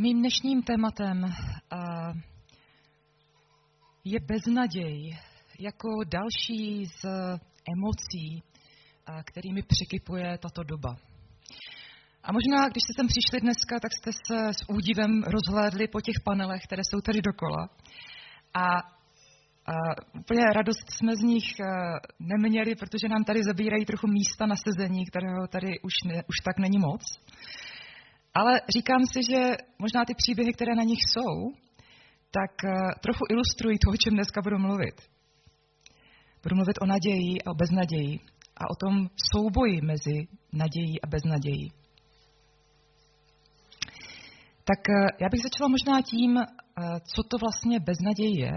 Mým dnešním tématem je beznaděj jako další z emocí, kterými překypuje tato doba. A možná, když jste sem přišli dneska, tak jste se s údivem rozhlédli po těch panelech, které jsou tady dokola. A, a úplně radost jsme z nich neměli, protože nám tady zabírají trochu místa na sezení, kterého tady už, ne, už tak není moc. Ale říkám si, že možná ty příběhy, které na nich jsou, tak trochu ilustrují to, o čem dneska budu mluvit. Budu mluvit o naději a o beznaději a o tom souboji mezi nadějí a beznadějí. Tak já bych začala možná tím, co to vlastně beznaděj je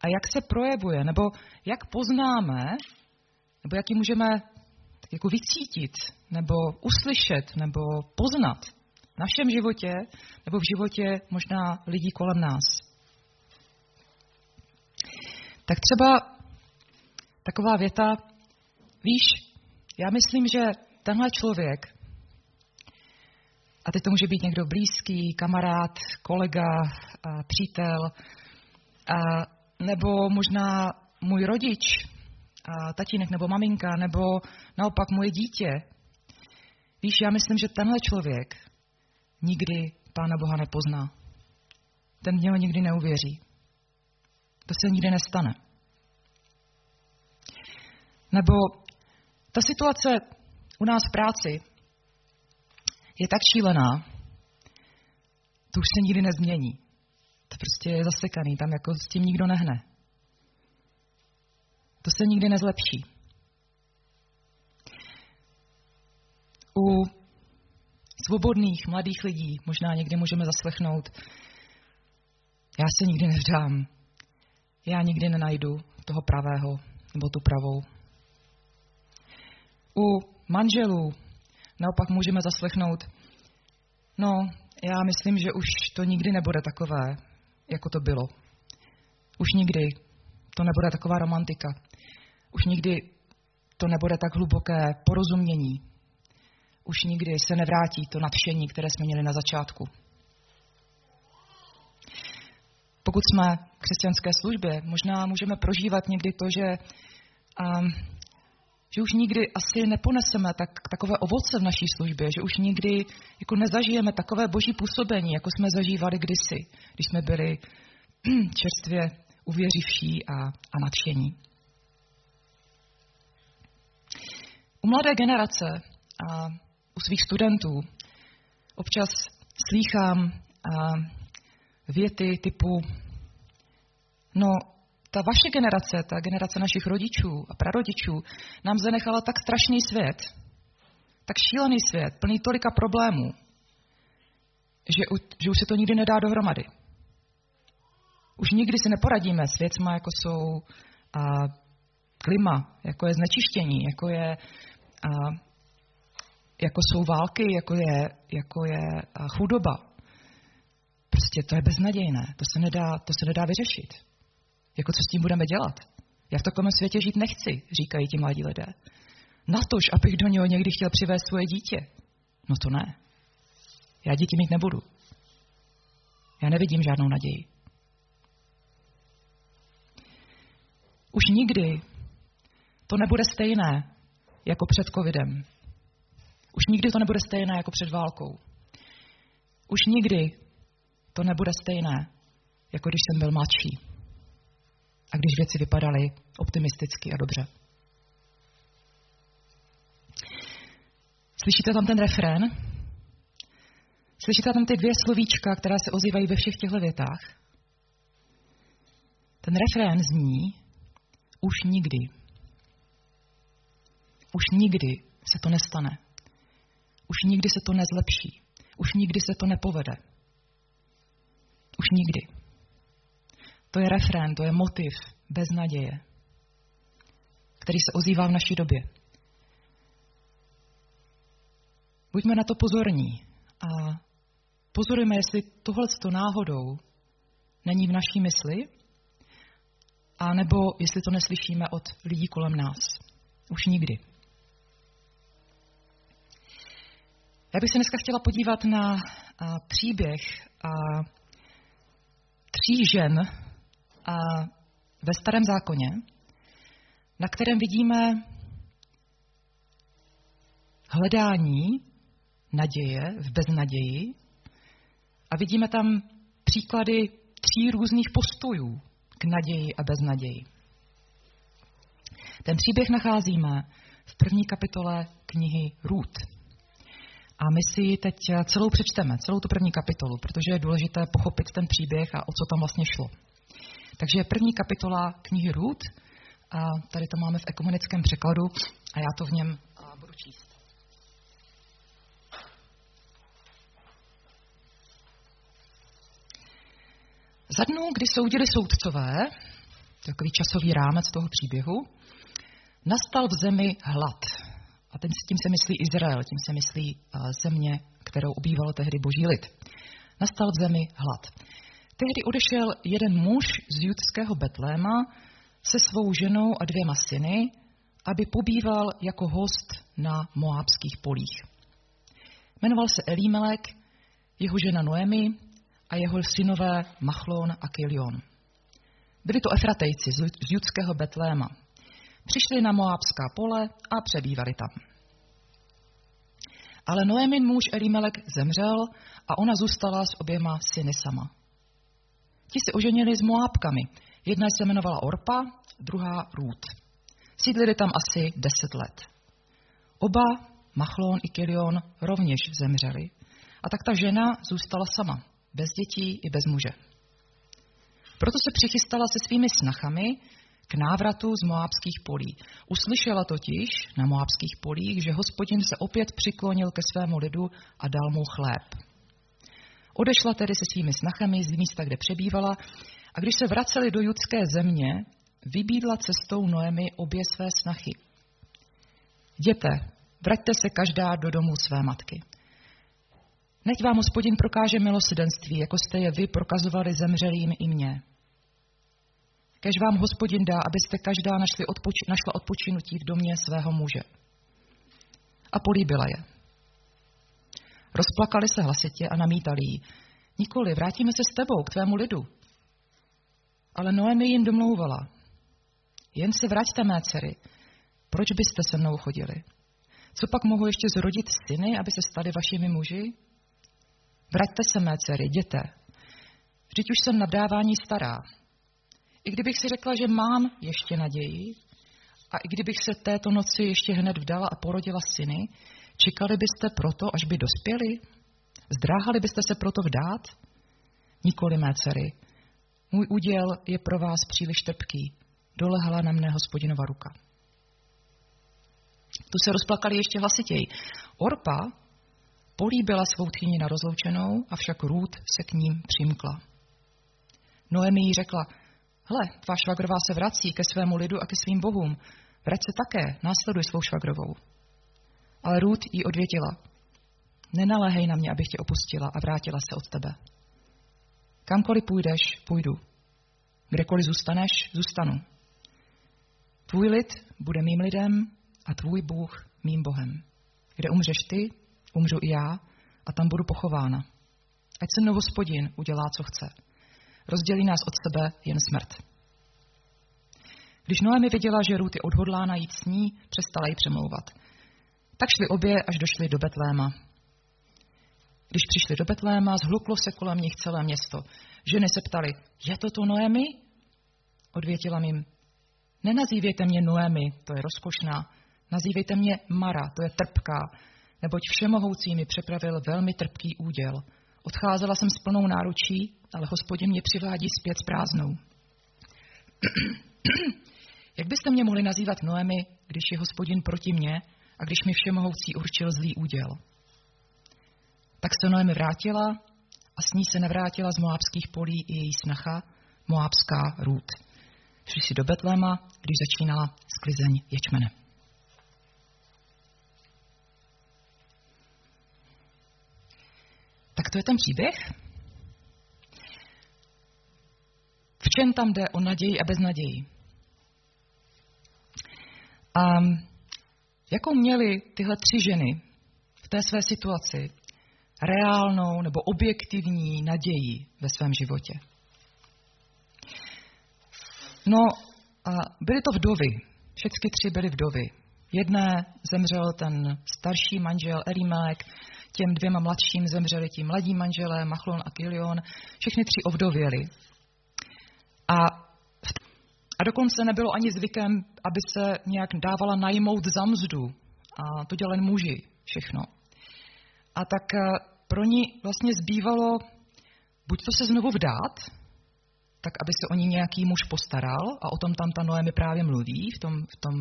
a jak se projevuje, nebo jak poznáme, nebo jak ji můžeme jako vycítit, nebo uslyšet, nebo poznat v našem životě, nebo v životě možná lidí kolem nás. Tak třeba taková věta, víš, já myslím, že tenhle člověk, a teď to může být někdo blízký, kamarád, kolega, a přítel, a, nebo možná můj rodič, tatínek nebo maminka, nebo naopak moje dítě. Víš, já myslím, že tenhle člověk nikdy Pána Boha nepozná. Ten něho nikdy neuvěří. To se nikdy nestane. Nebo ta situace u nás v práci je tak šílená, to už se nikdy nezmění. To prostě je zasekaný, tam jako s tím nikdo nehne. To se nikdy nezlepší. U svobodných mladých lidí možná někdy můžeme zaslechnout, já se nikdy nevdám, já nikdy nenajdu toho pravého nebo tu pravou. U manželů naopak můžeme zaslechnout, no, já myslím, že už to nikdy nebude takové, jako to bylo. Už nikdy to nebude taková romantika. Už nikdy to nebude tak hluboké porozumění. Už nikdy se nevrátí to nadšení, které jsme měli na začátku. Pokud jsme v křesťanské službě, možná můžeme prožívat někdy to, že, um, že už nikdy asi neponeseme tak, takové ovoce v naší službě, že už nikdy jako nezažijeme takové boží působení, jako jsme zažívali kdysi, když jsme byli čerstvě uvěřivší a, a nadšení. U mladé generace a u svých studentů občas slýchám věty typu no, ta vaše generace, ta generace našich rodičů a prarodičů nám zanechala tak strašný svět, tak šílený svět, plný tolika problémů, že, že už se to nikdy nedá dohromady. Už nikdy si neporadíme s věcma, jako jsou a, klima, jako je znečištění, jako je a, jako jsou války, jako je, jako je chudoba. Prostě to je beznadějné, to se nedá, to se nedá vyřešit. Jako co s tím budeme dělat? Já v takovém světě žít nechci, říkají ti mladí lidé. Natož, abych do něho někdy chtěl přivést svoje dítě. No to ne. Já děti mít nebudu. Já nevidím žádnou naději. Už nikdy to nebude stejné jako před covidem. Už nikdy to nebude stejné jako před válkou. Už nikdy to nebude stejné, jako když jsem byl mladší. A když věci vypadaly optimisticky a dobře. Slyšíte tam ten refrén? Slyšíte tam ty dvě slovíčka, která se ozývají ve všech těchto větách? Ten refrén zní už nikdy. Už nikdy se to nestane. Už nikdy se to nezlepší. Už nikdy se to nepovede. Už nikdy. To je refrén, to je motiv bez naděje, který se ozývá v naší době. Buďme na to pozorní a pozorujme, jestli tohle to náhodou není v naší mysli, a nebo jestli to neslyšíme od lidí kolem nás. Už nikdy. Já bych se dneska chtěla podívat na a, příběh a, tří žen a, ve Starém zákoně, na kterém vidíme hledání naděje v beznaději a vidíme tam příklady tří různých postojů k naději a beznaději. Ten příběh nacházíme v první kapitole knihy Ruth. A my si ji teď celou přečteme, celou tu první kapitolu, protože je důležité pochopit ten příběh a o co tam vlastně šlo. Takže první kapitola knihy Ruth, a tady to máme v ekumenickém překladu a já to v něm budu číst. Za dnu, kdy soudili soudcové, takový časový rámec toho příběhu, nastal v zemi hlad. A ten, s tím se myslí Izrael, tím se myslí země, kterou ubýval tehdy boží lid. Nastal v zemi hlad. Tehdy odešel jeden muž z judského Betléma se svou ženou a dvěma syny, aby pobýval jako host na moábských polích. Jmenoval se Elímelek, jeho žena Noemi a jeho synové Machlon a Kilion. Byli to Efratejci z judského Betléma. Přišli na Moábská pole a přebývali tam. Ale Noemin muž Elimelek zemřel a ona zůstala s oběma syny sama. Ti se oženili s Moábkami. Jedna se jmenovala Orpa, druhá Rút. Sídlili tam asi deset let. Oba, Machlon i Kilion, rovněž zemřeli. A tak ta žena zůstala sama, bez dětí i bez muže. Proto se přichystala se svými snachami k návratu z moábských polí. Uslyšela totiž na moábských polích, že hospodin se opět přiklonil ke svému lidu a dal mu chléb. Odešla tedy se svými snachami z místa, kde přebývala, a když se vraceli do judské země, vybídla cestou Noemi obě své snachy. Jděte, vraťte se každá do domu své matky. Neď vám hospodin prokáže milosedenství, jako jste je vy prokazovali zemřelým i mně. Kež vám hospodin dá, abyste každá našli odpoč- našla odpočinutí v domě svého muže. A políbila je. Rozplakali se hlasitě a namítali jí. Nikoli, vrátíme se s tebou, k tvému lidu. Ale Noemi jim domlouvala. Jen se vraťte, mé dcery. Proč byste se mnou chodili? Co pak mohu ještě zrodit syny, aby se stali vašimi muži? Vraťte se, mé dcery, jděte. Vždyť už jsem na dávání stará. I kdybych si řekla, že mám ještě naději, a i kdybych se této noci ještě hned vdala a porodila syny, čekali byste proto, až by dospěli? Zdráhali byste se proto vdát? Nikoli, mé dcery. Můj úděl je pro vás příliš trpký. Dolehla na mne hospodinova ruka. Tu se rozplakali ještě hlasitěji. Orpa políbila svou tchyni na rozloučenou, avšak Růd se k ním přimkla. Noemi jí řekla, Hle, tvá švagrová se vrací ke svému lidu a ke svým bohům. Vrať se také, následuj svou švagrovou. Ale Ruth jí odvětila. Nenaléhej na mě, abych tě opustila a vrátila se od tebe. Kamkoliv půjdeš, půjdu. Kdekoliv zůstaneš, zůstanu. Tvůj lid bude mým lidem a tvůj Bůh mým Bohem. Kde umřeš ty, umřu i já a tam budu pochována. Ať se mnou hospodin udělá, co chce. Rozdělí nás od sebe jen smrt. Když Noemi viděla, že Ruth je odhodlána jít s ní, přestala ji přemlouvat. Tak šli obě, až došli do Betléma. Když přišli do Betléma, zhluklo se kolem nich celé město. Ženy se ptali, je to to Noemi? Odvětila jim, nenazývejte mě Noemi, to je rozkošná, nazývejte mě Mara, to je trpká, neboť všemohoucí mi připravil velmi trpký úděl. Odcházela jsem s plnou náručí, ale hospodin mě přivádí zpět s prázdnou. Jak byste mě mohli nazývat Noemi, když je hospodin proti mně a když mi všemohoucí určil zlý úděl? Tak se Noemi vrátila a s ní se navrátila z moábských polí i její snacha, moábská Rút. Šli si do Betléma, když začínala sklizeň ječmene. Tak to je ten příběh. V čem tam jde o naději a beznaději? A jakou měly tyhle tři ženy v té své situaci reálnou nebo objektivní naději ve svém životě. No, a byly to vdovy. Všechny tři byly vdovy. Jedné zemřel ten starší manžel Elimelek, těm dvěma mladším zemřeli ti mladí manželé, Machlon a Kilion. Všechny tři ovdověli. A, a dokonce nebylo ani zvykem, aby se nějak dávala najmout za mzdu. A to dělali muži všechno. A tak eh, pro ní vlastně zbývalo buď to se znovu vdát, tak aby se o ní nějaký muž postaral, a o tom tam ta Noemi právě mluví v tom, v tom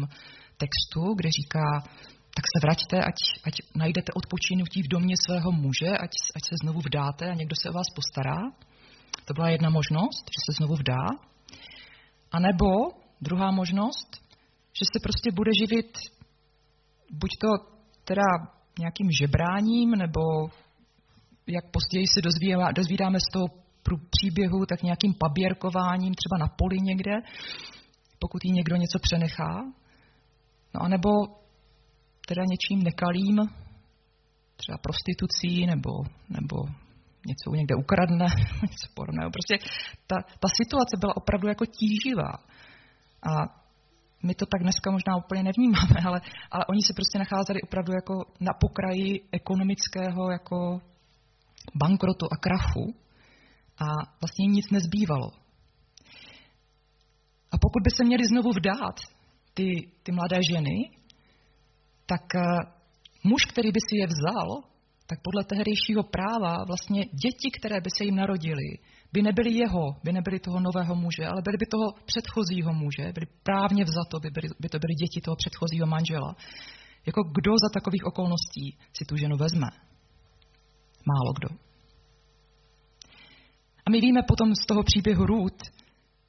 textu, kde říká, tak se vraťte, ať, ať najdete odpočinutí v domě svého muže, ať, ať se znovu vdáte a někdo se o vás postará. To byla jedna možnost, že se znovu vdá. A nebo druhá možnost, že se prostě bude živit buď to teda nějakým žebráním, nebo jak později se dozvídáme z toho příběhu, tak nějakým paběrkováním, třeba na poli někde, pokud jí někdo něco přenechá. No a nebo teda něčím nekalým, třeba prostitucí, nebo, nebo něco někde ukradne, něco podobného. Prostě ta, ta situace byla opravdu jako tíživá. A my to tak dneska možná úplně nevnímáme, ale, ale oni se prostě nacházeli opravdu jako na pokraji ekonomického jako bankrotu a krachu a vlastně nic nezbývalo. A pokud by se měli znovu vdát ty, ty mladé ženy, tak eh, muž, který by si je vzal, tak podle tehdejšího práva vlastně děti, které by se jim narodily, by nebyly jeho, by nebyly toho nového muže, ale byly by toho předchozího muže, byly právně vzato, by, byly, by to byly děti toho předchozího manžela. Jako kdo za takových okolností si tu ženu vezme? Málo kdo. A my víme potom z toho příběhu Ruth,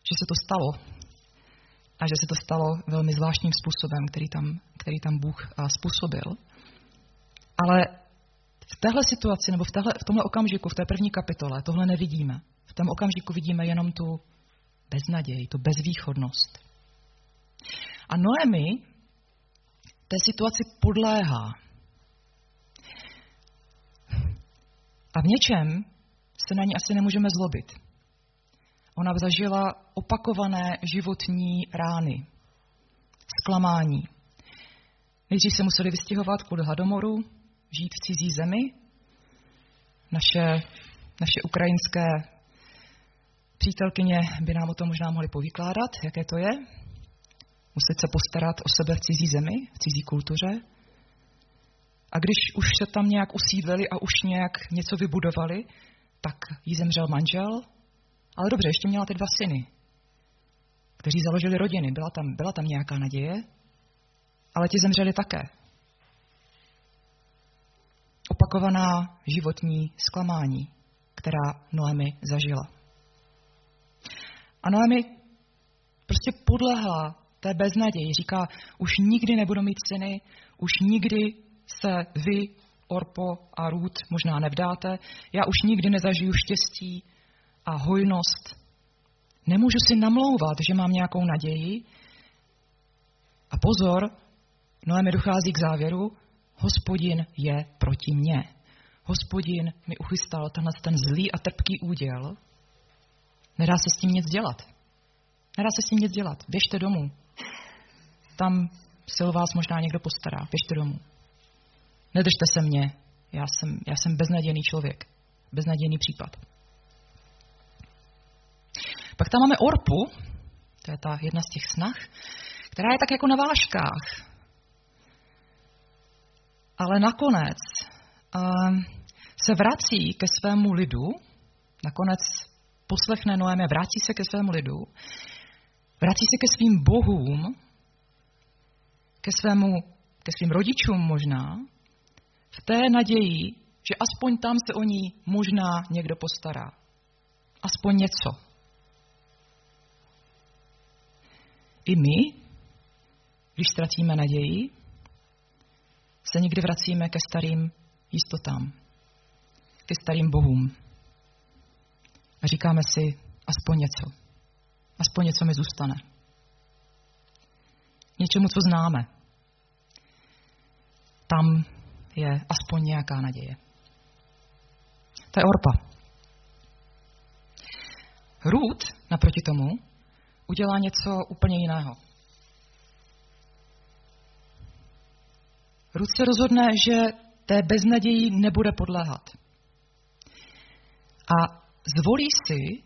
že se to stalo. A že se to stalo velmi zvláštním způsobem, který tam, který tam Bůh způsobil. Ale v téhle situaci, nebo v, téhle, v tomhle okamžiku, v té první kapitole, tohle nevidíme. V tom okamžiku vidíme jenom tu beznaděj, tu bezvýchodnost. A Noemi té situaci podléhá. A v něčem se na ní asi nemůžeme zlobit. Ona zažila opakované životní rány, zklamání. Nejdřív se museli vystěhovat kvůli hladomoru, žít v cizí zemi. Naše, naše ukrajinské přítelkyně by nám o tom možná mohly povykládat, jaké to je. Muset se postarat o sebe v cizí zemi, v cizí kultuře. A když už se tam nějak usídlili a už nějak něco vybudovali, tak jí zemřel manžel, ale dobře, ještě měla ty dva syny, kteří založili rodiny. Byla tam, byla tam nějaká naděje, ale ti zemřeli také. Opakovaná životní zklamání, která Noemi zažila. A Noemi prostě podlehla té beznaději. Říká, už nikdy nebudu mít syny, už nikdy se vy Orpo a Růd možná nevdáte. Já už nikdy nezažiju štěstí a hojnost. Nemůžu si namlouvat, že mám nějakou naději. A pozor, Noemi dochází k závěru, hospodin je proti mně. Hospodin mi uchystal tenhle ten zlý a trpký úděl. Nedá se s tím nic dělat. Nedá se s tím nic dělat. Běžte domů. Tam se o vás možná někdo postará. Běžte domů. Nedržte se mě, já jsem, já jsem beznadějný člověk, beznadějný případ. Pak tam máme Orpu, to je ta jedna z těch snah, která je tak jako na váškách. Ale nakonec uh, se vrací ke svému lidu, nakonec poslechne Noéme, vrátí se ke svému lidu, vrátí se ke svým bohům, ke, svému, ke svým rodičům možná, v té naději, že aspoň tam se o ní možná někdo postará. Aspoň něco. I my, když ztratíme naději, se někdy vracíme ke starým jistotám, ke starým bohům. A říkáme si, aspoň něco. Aspoň něco mi zůstane. Něčemu, co známe. Tam je aspoň nějaká naděje. To je Orpa. Růd, naproti tomu, udělá něco úplně jiného. Růd se rozhodne, že té beznaději nebude podléhat. A zvolí si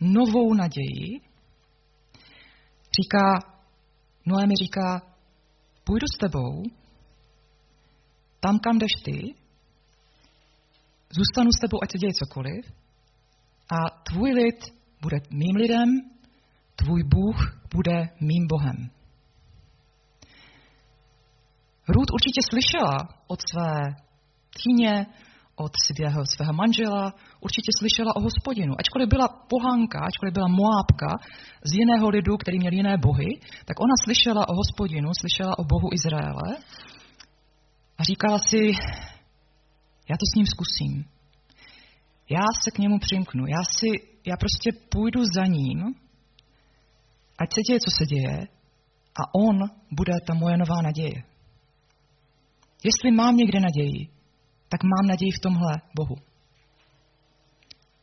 novou naději. Říká, Noé mi říká, půjdu s tebou, tam, kam jdeš ty, zůstanu s tebou, ať se děje cokoliv, a tvůj lid bude mým lidem, tvůj Bůh bude mým Bohem. Ruth určitě slyšela od své tchýně, od svého, svého manžela, určitě slyšela o hospodinu. Ačkoliv byla pohánka, ačkoliv byla moábka z jiného lidu, který měl jiné bohy, tak ona slyšela o hospodinu, slyšela o Bohu Izraele a říkala si, já to s ním zkusím. Já se k němu přimknu. Já, si, já prostě půjdu za ním, ať se děje, co se děje, a on bude ta moje nová naděje. Jestli mám někde naději, tak mám naději v tomhle Bohu.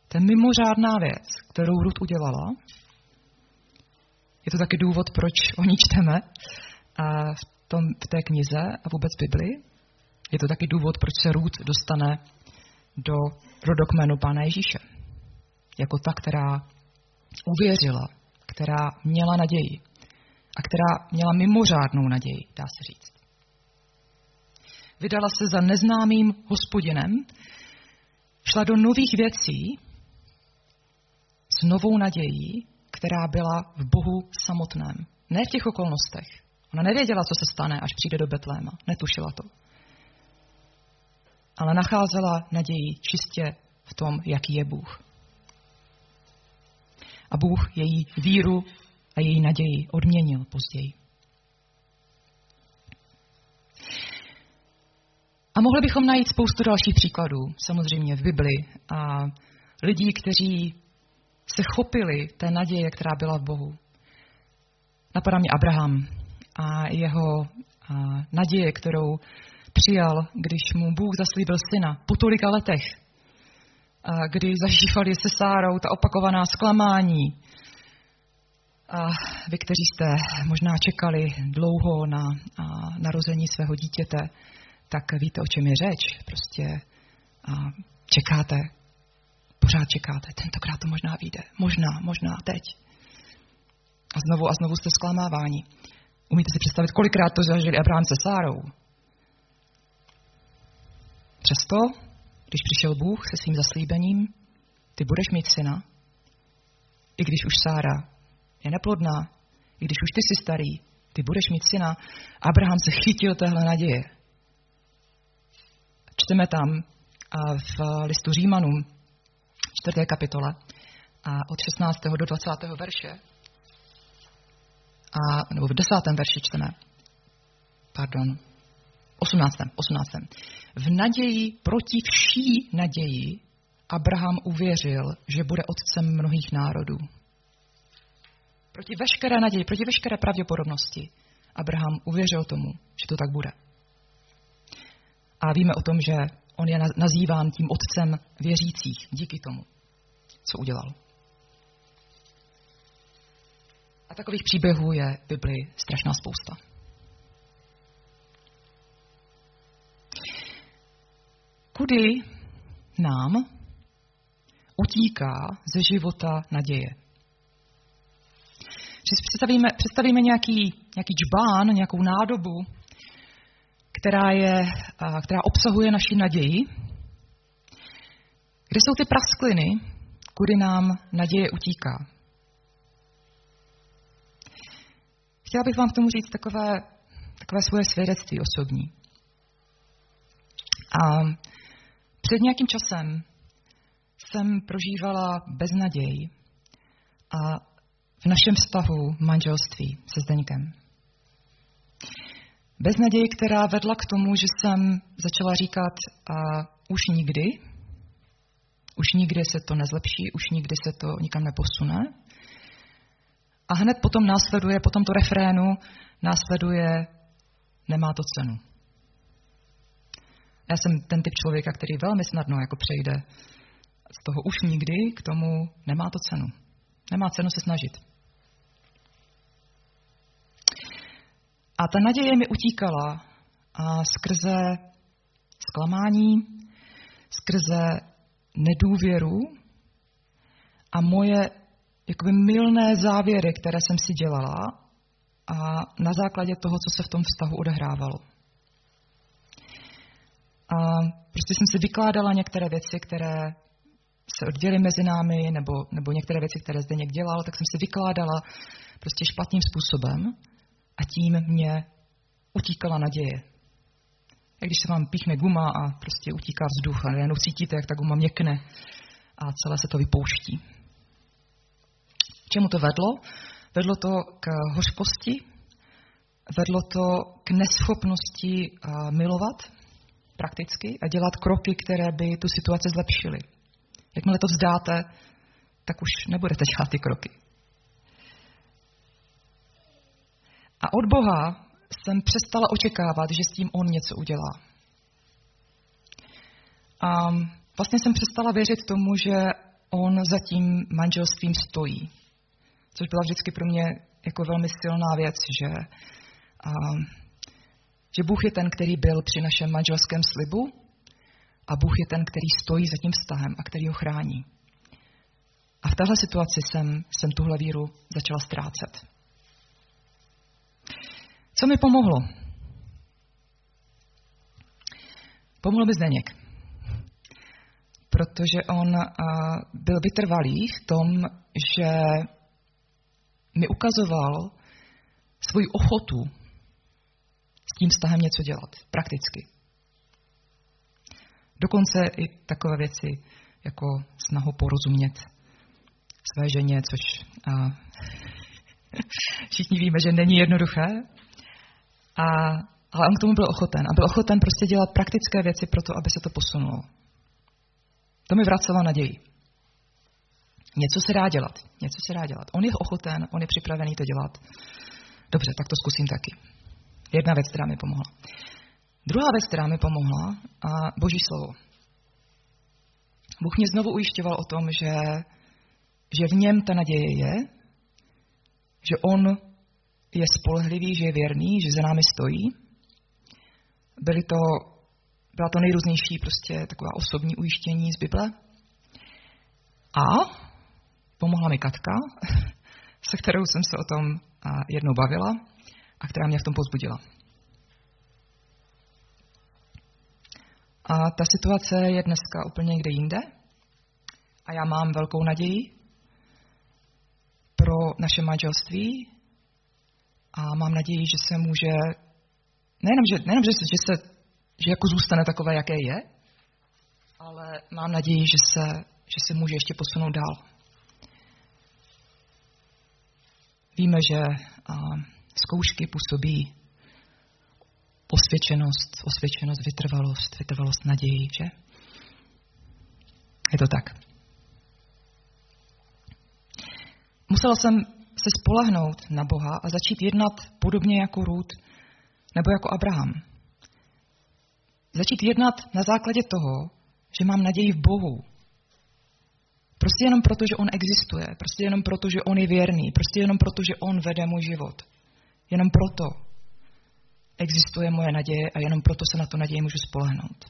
To je mimořádná věc, kterou Ruth udělala. Je to taky důvod, proč o ní čteme v, tom, v té knize a vůbec Bibli. Je to taky důvod, proč se Ruth dostane do rodokmenu Pána Ježíše. Jako ta, která uvěřila, která měla naději a která měla mimořádnou naději, dá se říct. Vydala se za neznámým hospodinem, šla do nových věcí s novou nadějí, která byla v Bohu samotném. Ne v těch okolnostech. Ona nevěděla, co se stane, až přijde do Betléma. Netušila to. Ale nacházela naději čistě v tom, jaký je Bůh. A Bůh její víru a její naději odměnil později. A mohli bychom najít spoustu dalších příkladů, samozřejmě v Bibli, a lidí, kteří se chopili té naděje, která byla v Bohu. Napadá mě Abraham a jeho naděje, kterou přijal, když mu Bůh zaslíbil syna po tolika letech, kdy zažívali se Sárou ta opakovaná zklamání. A vy, kteří jste možná čekali dlouho na narození svého dítěte, tak víte, o čem je řeč. Prostě a čekáte, pořád čekáte, tentokrát to možná vyjde, možná, možná, teď. A znovu a znovu jste zklamáváni. Umíte si představit, kolikrát to zažili Abraham se Sárou? Přesto, když přišel Bůh se svým zaslíbením, ty budeš mít syna, i když už Sára je neplodná, i když už ty jsi starý, ty budeš mít syna. Abraham se chytil téhle naděje. Čteme tam v listu Římanům, 4. kapitole, a od 16. do 20. verše, a, nebo v 10. verši čteme, pardon, 18. 18. V naději proti vší naději Abraham uvěřil, že bude otcem mnohých národů. Proti veškeré naději, proti veškeré pravděpodobnosti Abraham uvěřil tomu, že to tak bude. A víme o tom, že on je nazýván tím otcem věřících díky tomu, co udělal. A takových příběhů je v Biblii strašná spousta. Kudy nám utíká ze života naděje? Si představíme, představíme nějaký, nějaký džbán, nějakou nádobu, která, je, která obsahuje naši naději. Kde jsou ty praskliny, kudy nám naděje utíká? Chtěla bych vám k tomu říct takové, takové svoje svědectví osobní. A před nějakým časem jsem prožívala beznaděj a v našem vztahu manželství se Zdeňkem. Beznaděj, která vedla k tomu, že jsem začala říkat a už nikdy, už nikdy se to nezlepší, už nikdy se to nikam neposune. A hned potom následuje, po tomto refrénu následuje nemá to cenu. Já jsem ten typ člověka, který velmi snadno jako přejde z toho už nikdy k tomu nemá to cenu. Nemá cenu se snažit. A ta naděje mi utíkala a skrze zklamání, skrze nedůvěru a moje jakoby milné závěry, které jsem si dělala a na základě toho, co se v tom vztahu odehrávalo. A prostě jsem si vykládala některé věci, které se odděly mezi námi, nebo, nebo některé věci, které zde někdo dělal, tak jsem si vykládala prostě špatným způsobem a tím mě utíkala naděje. Jak když se vám píchne guma a prostě utíká vzduch a najednou cítíte, jak ta guma měkne a celé se to vypouští. Čemu to vedlo? Vedlo to k hořkosti, vedlo to k neschopnosti milovat prakticky a dělat kroky, které by tu situaci zlepšily. Jakmile to vzdáte, tak už nebudete dělat ty kroky. A od Boha jsem přestala očekávat, že s tím On něco udělá. A vlastně jsem přestala věřit tomu, že On za tím manželstvím stojí. Což byla vždycky pro mě jako velmi silná věc, že, a, že Bůh je ten, který byl při našem manželském slibu a Bůh je ten, který stojí za tím vztahem a který ho chrání. A v téhle situaci jsem, jsem tuhle víru začala ztrácet. Co mi pomohlo? Pomohl mi Zdeněk. Protože on byl vytrvalý v tom, že mi ukazoval svoji ochotu s tím vztahem něco dělat, prakticky. Dokonce i takové věci, jako snahu porozumět své ženě, což a, všichni víme, že není jednoduché. A, ale on k tomu byl ochoten. A byl ochoten prostě dělat praktické věci pro to, aby se to posunulo. To mi vracelo naději. Něco se dá dělat. Něco se dá dělat. On je ochoten, on je připravený to dělat. Dobře, tak to zkusím taky. Jedna věc, která mi pomohla. Druhá věc, která mi pomohla, a Boží slovo. Bůh mě znovu ujišťoval o tom, že, že v něm ta naděje je, že on je spolehlivý, že je věrný, že za námi stojí. Byly to, byla to nejrůznější prostě taková osobní ujištění z Bible. A pomohla mi Katka, se kterou jsem se o tom jednou bavila a která mě v tom pozbudila. A ta situace je dneska úplně někde jinde. A já mám velkou naději pro naše manželství, a mám naději, že se může, nejenom, že, nejenom, že, se, že, se, že jako zůstane takové, jaké je, ale mám naději, že se, že se může ještě posunout dál. Víme, že a, zkoušky působí osvědčenost, osvědčenost, vytrvalost, vytrvalost naději, že? Je to tak. Musela jsem se spolehnout na Boha a začít jednat podobně jako Rud nebo jako Abraham. Začít jednat na základě toho, že mám naději v Bohu. Prostě jenom proto, že On existuje. Prostě jenom proto, že On je věrný. Prostě jenom proto, že On vede můj život. Jenom proto existuje moje naděje a jenom proto se na to naději můžu spolehnout.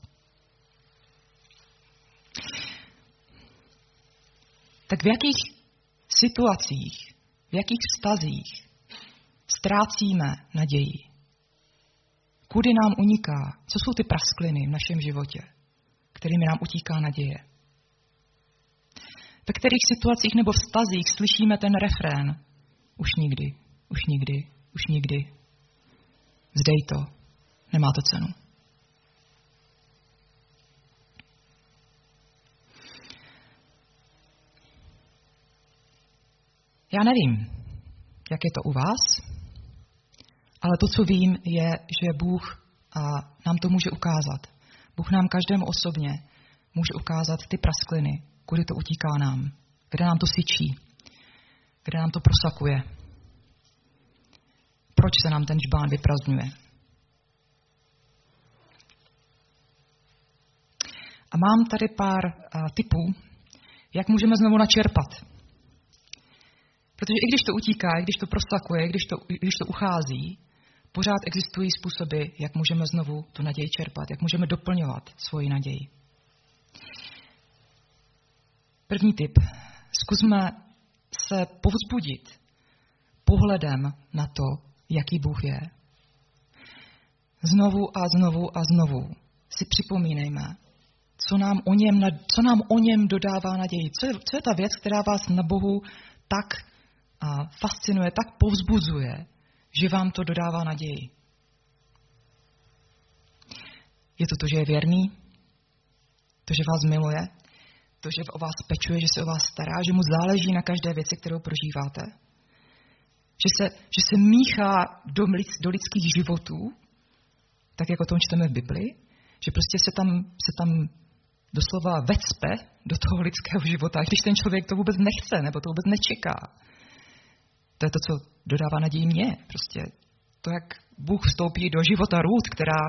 Tak v jakých situacích v jakých vztazích ztrácíme naději. Kudy nám uniká? Co jsou ty praskliny v našem životě, kterými nám utíká naděje? Ve kterých situacích nebo vztazích slyšíme ten refrén? Už nikdy, už nikdy, už nikdy. Zdej to, nemá to cenu. Já nevím, jak je to u vás, ale to, co vím, je, že Bůh a nám to může ukázat. Bůh nám každému osobně může ukázat ty praskliny, kudy to utíká nám, kde nám to syčí, kde nám to prosakuje. Proč se nám ten žbán vyprazňuje? A mám tady pár typů, jak můžeme znovu načerpat. Protože i když to utíká, i když to prosakuje, i když to, i když to uchází, pořád existují způsoby, jak můžeme znovu tu naději čerpat, jak můžeme doplňovat svoji naději. První tip. Zkusme se povzbudit pohledem na to, jaký Bůh je. Znovu a znovu a znovu si připomínejme, co nám o něm, co nám o něm dodává naději. Co je, co je ta věc, která vás na Bohu tak fascinuje, tak povzbuzuje, že vám to dodává naději. Je to to, že je věrný, to, že vás miluje, to, že o vás pečuje, že se o vás stará, že mu záleží na každé věci, kterou prožíváte. Že se, že se míchá do, do lidských životů, tak jako o tom čteme v Bibli, že prostě se tam, se tam doslova vecpe do toho lidského života, když ten člověk to vůbec nechce, nebo to vůbec nečeká. To je to, co dodává naději mě. Prostě to, jak Bůh vstoupí do života Ruth, která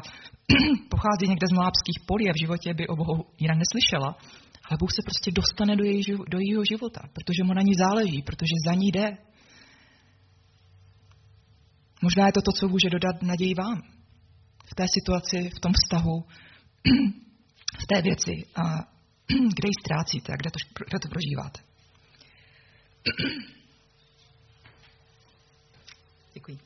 pochází někde z Moábských polí a v životě by o Bohu jinak neslyšela, ale Bůh se prostě dostane do, její, do jejího života, protože mu na ní záleží, protože za ní jde. Možná je to to, co může dodat naději vám. V té situaci, v tom vztahu, v té věci, a kde ji ztrácíte a kde to, kde to prožíváte. Děkuji.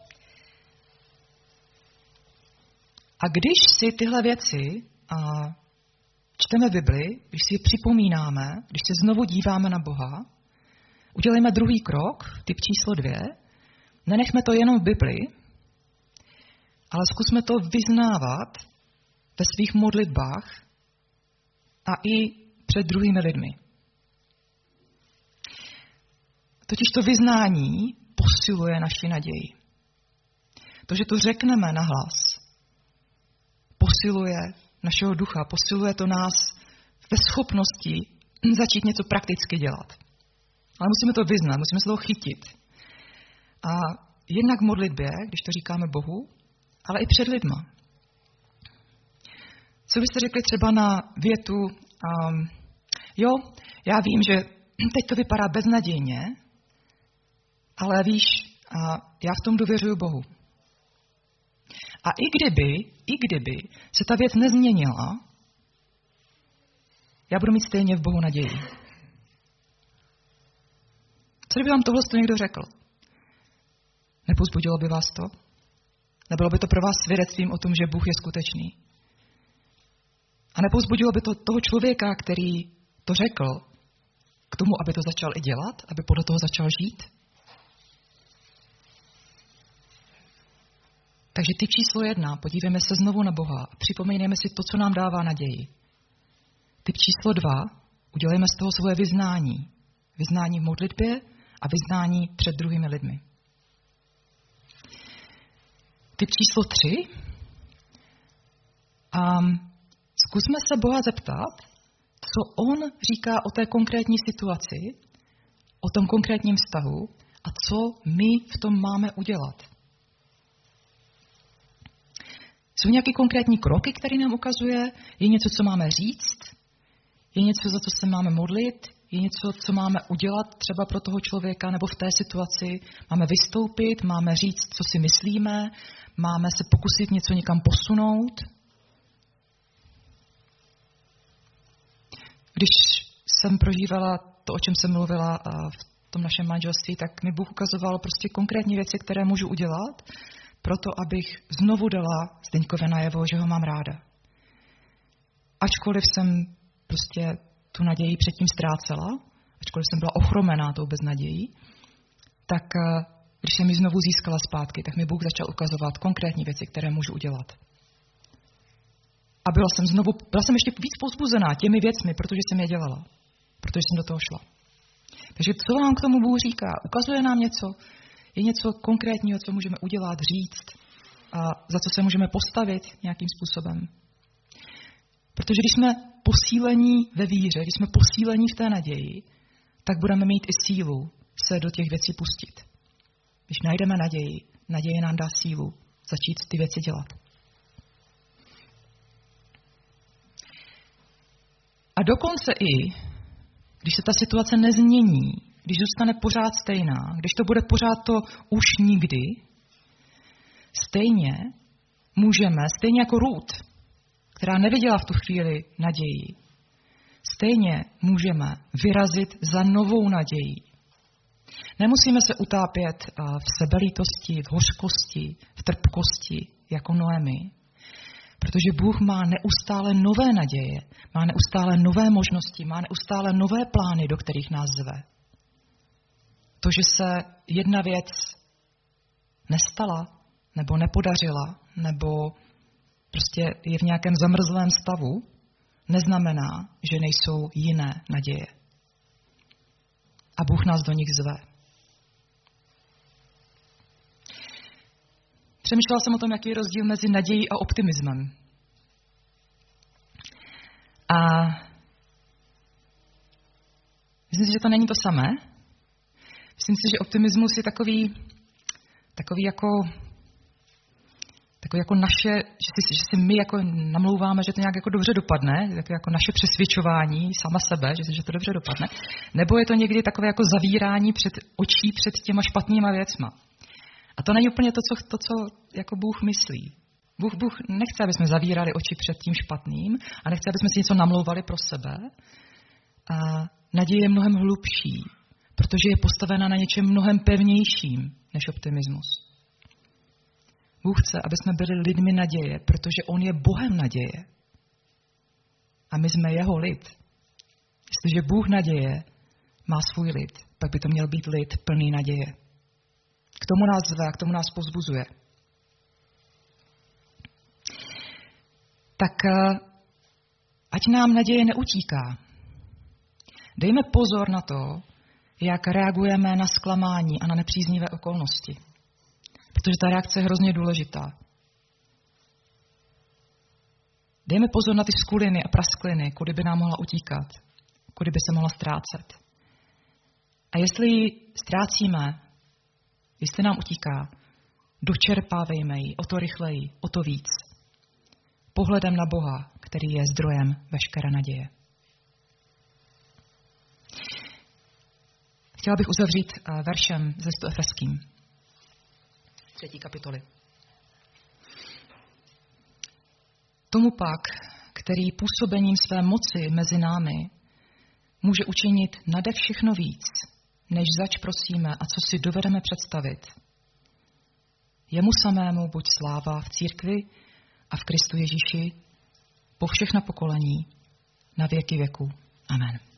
A když si tyhle věci a čteme Bibli, když si je připomínáme, když se znovu díváme na Boha, udělejme druhý krok, typ číslo dvě, nenechme to jenom v Bibli, ale zkusme to vyznávat ve svých modlitbách a i před druhými lidmi. Totiž to vyznání posiluje naši naději. To, že to řekneme na hlas, posiluje našeho ducha, posiluje to nás ve schopnosti začít něco prakticky dělat. Ale musíme to vyznat, musíme se toho chytit. A jednak v modlitbě, když to říkáme Bohu, ale i před lidma. Co byste řekli třeba na větu, um, jo, já vím, že teď to vypadá beznadějně, ale víš, a já v tom důvěřuji Bohu. A i kdyby, i kdyby se ta věc nezměnila, já budu mít stejně v Bohu naději. Co kdyby vám tohle někdo řekl? Nepozbudilo by vás to? Nebylo by to pro vás svědectvím o tom, že Bůh je skutečný? A nepozbudilo by to toho člověka, který to řekl, k tomu, aby to začal i dělat, aby podle toho začal žít? Takže ty číslo jedna, podívejme se znovu na Boha a připomínejme si to, co nám dává naději. Typ číslo dva, udělejme z toho svoje vyznání. Vyznání v modlitbě a vyznání před druhými lidmi. Typ číslo tři, um, Zkusme se Boha zeptat, co On říká o té konkrétní situaci, o tom konkrétním vztahu a co my v tom máme udělat. Jsou nějaké konkrétní kroky, které nám ukazuje? Je něco, co máme říct? Je něco, za co se máme modlit? Je něco, co máme udělat třeba pro toho člověka nebo v té situaci? Máme vystoupit, máme říct, co si myslíme, máme se pokusit něco někam posunout? Když jsem prožívala to, o čem jsem mluvila v tom našem manželství, tak mi Bůh ukazoval prostě konkrétní věci, které můžu udělat, proto abych znovu dala Zdeňkovi najevo, že ho mám ráda. Ačkoliv jsem prostě tu naději předtím ztrácela, ačkoliv jsem byla ochromená tou beznadějí, tak eh, když jsem ji znovu získala zpátky, tak mi Bůh začal ukazovat konkrétní věci, které můžu udělat. A byla jsem znovu, byla jsem ještě víc pozbuzená těmi věcmi, protože jsem je dělala. Protože jsem do toho šla. Takže co vám k tomu Bůh říká? Ukazuje nám něco? Je něco konkrétního, co můžeme udělat, říct? A za co se můžeme postavit nějakým způsobem? Protože když jsme posílení ve víře, když jsme posílení v té naději, tak budeme mít i sílu se do těch věcí pustit. Když najdeme naději, naděje nám dá sílu začít ty věci dělat. A dokonce i, když se ta situace nezmění, když zůstane pořád stejná, když to bude pořád to už nikdy, stejně můžeme, stejně jako Ruth, která neviděla v tu chvíli naději, stejně můžeme vyrazit za novou naději. Nemusíme se utápět eh, v sebelítosti, v hořkosti, v trpkosti, jako Noemi, protože Bůh má neustále nové naděje, má neustále nové možnosti, má neustále nové plány, do kterých nás zve. To, že se jedna věc nestala, nebo nepodařila, nebo prostě je v nějakém zamrzlém stavu, neznamená, že nejsou jiné naděje. A Bůh nás do nich zve. Přemýšlela jsem o tom, jaký je rozdíl mezi nadějí a optimismem. A myslím si, že to není to samé. Myslím si, že optimismus je takový, takový jako takový jako naše, že si, že si my jako namlouváme, že to nějak jako dobře dopadne, jako, jako naše přesvědčování sama sebe, že, že to dobře dopadne, nebo je to někdy takové jako zavírání před očí před těma špatnýma věcma. A to není úplně to, co, to, co jako Bůh myslí. Bůh, Bůh nechce, aby jsme zavírali oči před tím špatným a nechce, aby jsme si něco namlouvali pro sebe. A naděje je mnohem hlubší, protože je postavena na něčem mnohem pevnějším než optimismus. Bůh chce, aby jsme byli lidmi naděje, protože On je Bohem naděje. A my jsme jeho lid. Jestliže Bůh naděje má svůj lid, pak by to měl být lid plný naděje. K tomu nás zve a k tomu nás pozbuzuje. Tak eh, ať nám naděje neutíká. Dejme pozor na to, jak reagujeme na zklamání a na nepříznivé okolnosti protože ta reakce je hrozně důležitá. Dejme pozor na ty skuliny a praskliny, kudy by nám mohla utíkat, kudy by se mohla ztrácet. A jestli ji ztrácíme, jestli nám utíká, dočerpávejme ji o to rychleji, o to víc. Pohledem na Boha, který je zdrojem veškeré naděje. Chtěla bych uzavřít eh, veršem ze 100 Efeským třetí kapitoly. Tomu pak, který působením své moci mezi námi může učinit nade všechno víc, než zač prosíme a co si dovedeme představit. Jemu samému buď sláva v církvi a v Kristu Ježíši po všechna pokolení, na věky věku. Amen.